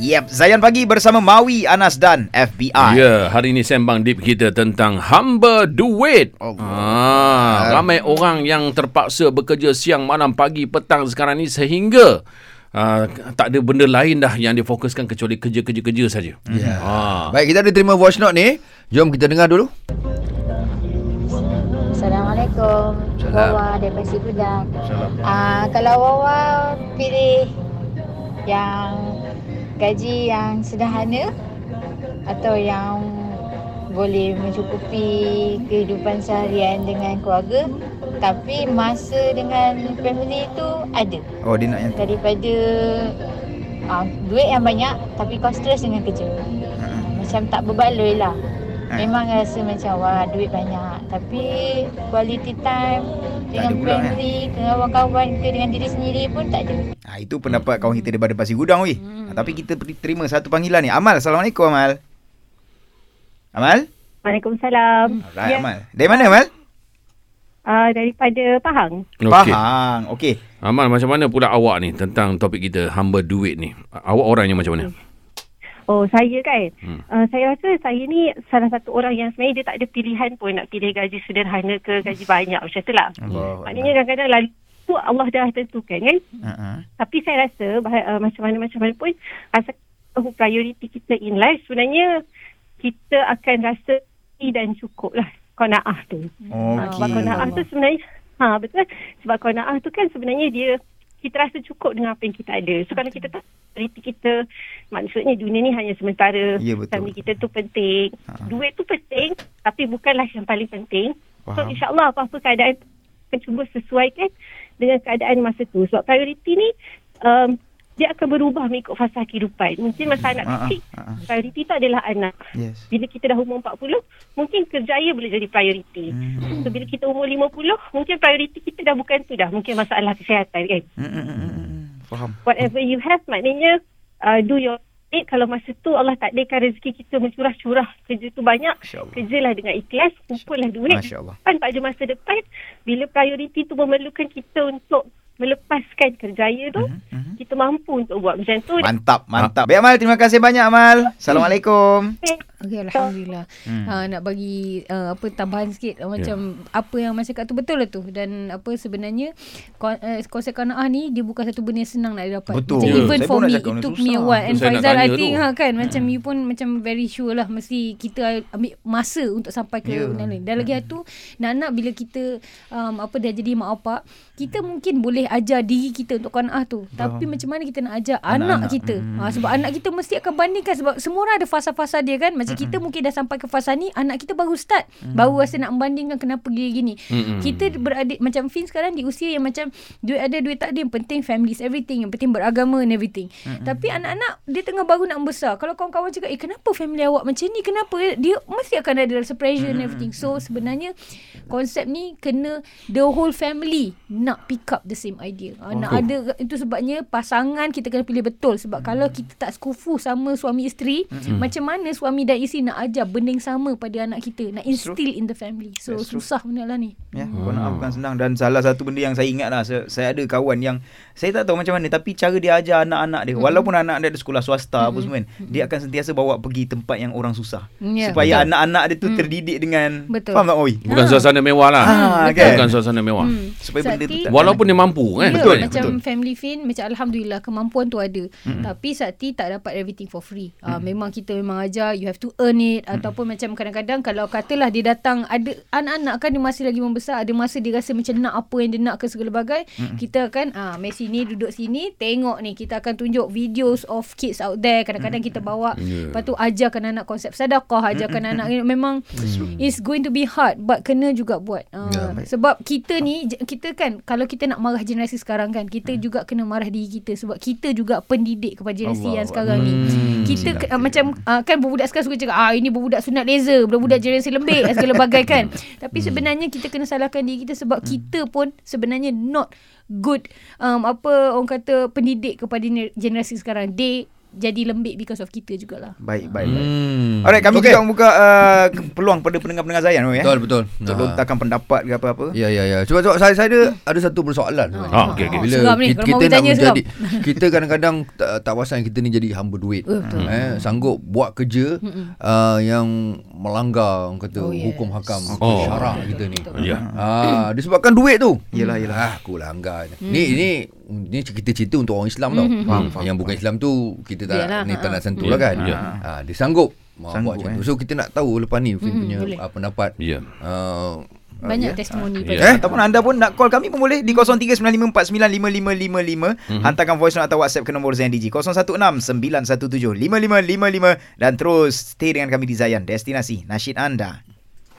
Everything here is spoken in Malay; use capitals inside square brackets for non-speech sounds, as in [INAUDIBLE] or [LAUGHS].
Yep, Zayan Pagi bersama Mawi, Anas dan FBI. Ya, hari ini sembang deep kita tentang hamba duit. Ah, ramai orang yang terpaksa bekerja siang, malam, pagi, petang sekarang ni sehingga Uh, tak ada benda lain dah yang difokuskan kecuali kerja-kerja-kerja saja. Ya. Ah. Baik, kita ada terima voice note ni. Jom kita dengar dulu. Assalamualaikum. Salam. Wawa daripada Sigudang. Ah, kalau Wawa pilih yang gaji yang sederhana atau yang boleh mencukupi kehidupan seharian dengan keluarga tapi masa dengan family tu ada Oh, dia nak yang daripada ah, duit yang banyak tapi kau stres dengan kerja. Ah, macam tak berbaloi lah. Ha. Memang rasa macam wah duit banyak tapi quality time dengan ada pula, kan? family, dengan kawan-kawan ke dengan diri sendiri pun tak ada. Ha, itu pendapat kawan kita daripada Pasir Gudang weh. Ha, tapi kita terima satu panggilan ni. Amal, Assalamualaikum Amal. Amal? Waalaikumsalam. Alright, Ya, Amal. Dari mana Amal? uh, daripada Pahang. Pahang. Okey. Amal, macam mana pula awak ni tentang topik kita hamba duit ni? Awak orangnya macam mana? Oh, saya kan. Hmm. Uh, saya rasa saya ni salah satu orang yang sebenarnya dia tak ada pilihan pun nak pilih gaji sederhana ke gaji banyak macam tu lah. Allah. Maknanya kadang-kadang lalu tu Allah dah tentukan kan. Ha, Tapi saya rasa bah- uh, macam mana-macam mana pun asal tahu prioriti kita in life sebenarnya kita akan rasa dan cukup lah kona'ah tu. Ha, sebab Okey. kona'ah tu sebenarnya ha betul sebab kona'ah tu kan sebenarnya dia kita rasa cukup dengan apa yang kita ada. So kalau kita tak prioriti kita maksudnya dunia ni hanya sementara. Ya, betul, Family kita tu penting. Ha. Duit tu penting tapi bukanlah yang paling penting. So Faham. insyaAllah apa-apa keadaan akan cuba sesuaikan dengan keadaan masa tu. Sebab prioriti ni um, dia akan berubah mengikut fasa kehidupan. Mungkin masa anak Ha, ha, kecil, ha, ha. prioriti tu adalah anak. Yes. Bila kita dah umur 40, mungkin kerjaya boleh jadi prioriti. Hmm. So bila kita umur 50, mungkin prioriti kita dah bukan tu dah. Mungkin masalah kesihatan kan. Hmm, hmm, hmm, hmm. Faham. Whatever you have, maknanya uh, do your bit. Kalau masa tu Allah takdirkan rezeki kita mencurah-curah kerja tu banyak, kerjalah dengan ikhlas, kumpullah duit. Masya Allah. Kan pada masa depan, bila prioriti tu memerlukan kita untuk melepaskan kerjaya tu, Mhm, mhm. kita mampu untuk buat macam tu. Mantap, mantap. Baik Amal, terima kasih banyak Amal. Assalamualaikum. Okey alhamdulillah. Hmm. Hmm. Ha nak bagi uh, apa tambahan sikit uh, macam apa yang Mas cakap tu betul lah tu dan apa sebenarnya kon, uh, konsep qanaah ni dia bukan satu benda yang senang nak dapat. Betul. Macam Ya, even saya for me it took me a while and Tu Faizal I think tu. ha kan macam you pun macam very sure lah mesti kita ambil masa untuk sampai ke Ya. benda lain. Dan lagi satu nak-nak bila kita um, apa dah jadi mak opak kita mungkin boleh ajar diri kita untuk qanaah tu. Tapi macam mana kita nak ajar anak, Anak-anak. kita? Hmm. Ha, sebab anak kita mesti akan bandingkan sebab semua orang ada fasa-fasa dia kan. Macam kita mungkin dah sampai ke fasa ni, anak kita baru start. Baru rasa nak membandingkan kenapa gini-gini. Mm-mm. Kita beradik macam Fin sekarang di usia yang macam duit ada duit tak ada yang penting families everything, yang penting beragama and everything. Tapi anak-anak dia tengah baru nak besar. Kalau kawan-kawan cakap, "Eh kenapa family awak macam ni? Kenapa?" Dia mesti akan ada rasa pressure and everything. So sebenarnya konsep ni kena the whole family nak pick up the same idea. Ha, nak ada itu sebabnya pasangan kita kena pilih betul sebab kalau kita tak sekufu sama suami isteri, macam mana suami dan isteri nak ajar benda yang sama pada anak kita, nak instill in the family. So That's susah benda lah ni. Ya, hmm. bukan senang dan salah satu benda yang saya ingat lah saya, saya ada kawan yang saya tak tahu macam mana tapi cara dia ajar anak-anak dia walaupun anak dia ada sekolah swasta apa semua kan dia akan sentiasa bawa pergi tempat yang orang susah Ya, supaya betul. anak-anak dia tu terdidik dengan Betul. faham tak Oi? Bukan suasana mewah lah. Ah, kan? Bukan suasana mewah. Hmm. Supaya benda tu tak Walaupun dia mampu kan. Ya, Betul, macam betul. family fin macam alhamdulillah kemampuan tu ada. Mm-hmm. Tapi Sakti tak dapat everything for free. Mm-hmm. Uh, memang kita memang ajar you have to earn it mm-hmm. ataupun macam kadang-kadang kalau katalah dia datang ada anak-anak kan dia masih lagi membesar, ada masa dia rasa macam nak apa yang dia nak ke segala bagai. Mm-hmm. Kita akan ah uh, sini duduk sini tengok ni kita akan tunjuk videos of kids out there. Kadang-kadang kita bawa Yeah. lepas tu ajarkan anak konsep sedekah, ajarkan anak memang it's going to be hard but kena juga buat. Uh, Ya, baik. sebab kita ni kita kan kalau kita nak marah generasi sekarang kan kita juga kena marah diri kita sebab kita juga pendidik kepada generasi Allah yang sekarang ni. Hmm. Kita ke, uh, macam uh, kan budak sekarang suka cakap ah ini budak sunat laser, budak-budak generasi lembik dan segala bagai kan. [LAUGHS] Tapi sebenarnya kita kena salahkan diri kita sebab kita pun sebenarnya not good um, apa orang kata pendidik kepada gener- generasi sekarang. They jadi lembik because of kita jugalah. Baik, baik, baik. Hmm. Alright, kami Okey. okay. juga membuka uh, peluang pada pendengar-pendengar Zayan oh, ya. Betul betul. Untuk Ha. lontarkan pendapat ke apa-apa. Ya ya ya. Sebab, sebab saya saya ada ada satu persoalan sebenarnya. Ah, okey, okey. Bila Seram ni, kita, kalau kita nak menjadi [LAUGHS] kita kadang-kadang tak, tak pasal kita ni jadi hamba duit. Oh, betul. Eh sanggup buat kerja uh, yang melanggar orang kata Oh, yes. hukum hakam Oh. syarak kita ni. Ya. Ah disebabkan duit tu. Yelah, yelah. Ah aku langgar. Ni ni ni cerita-cerita untuk orang Islam tau. Faham, faham, yang bukan Islam tu kita tak Yalah, ni tak ha. nak sentuh Ya, lah kan. ya. Ah dia sanggup buat Sanggup, macam eh. tu. So kita nak tahu lepas ni Fin punya boleh. uh, pendapat. Ya. Uh, Banyak ya. testimoni Ya. pada Eh? Ataupun anda pun nak call kami pun boleh di 0395495555 Mhm. hantarkan voice note atau WhatsApp ke nombor Zayan DG 0169175555 dan terus stay dengan kami di Zayan destinasi nasyid anda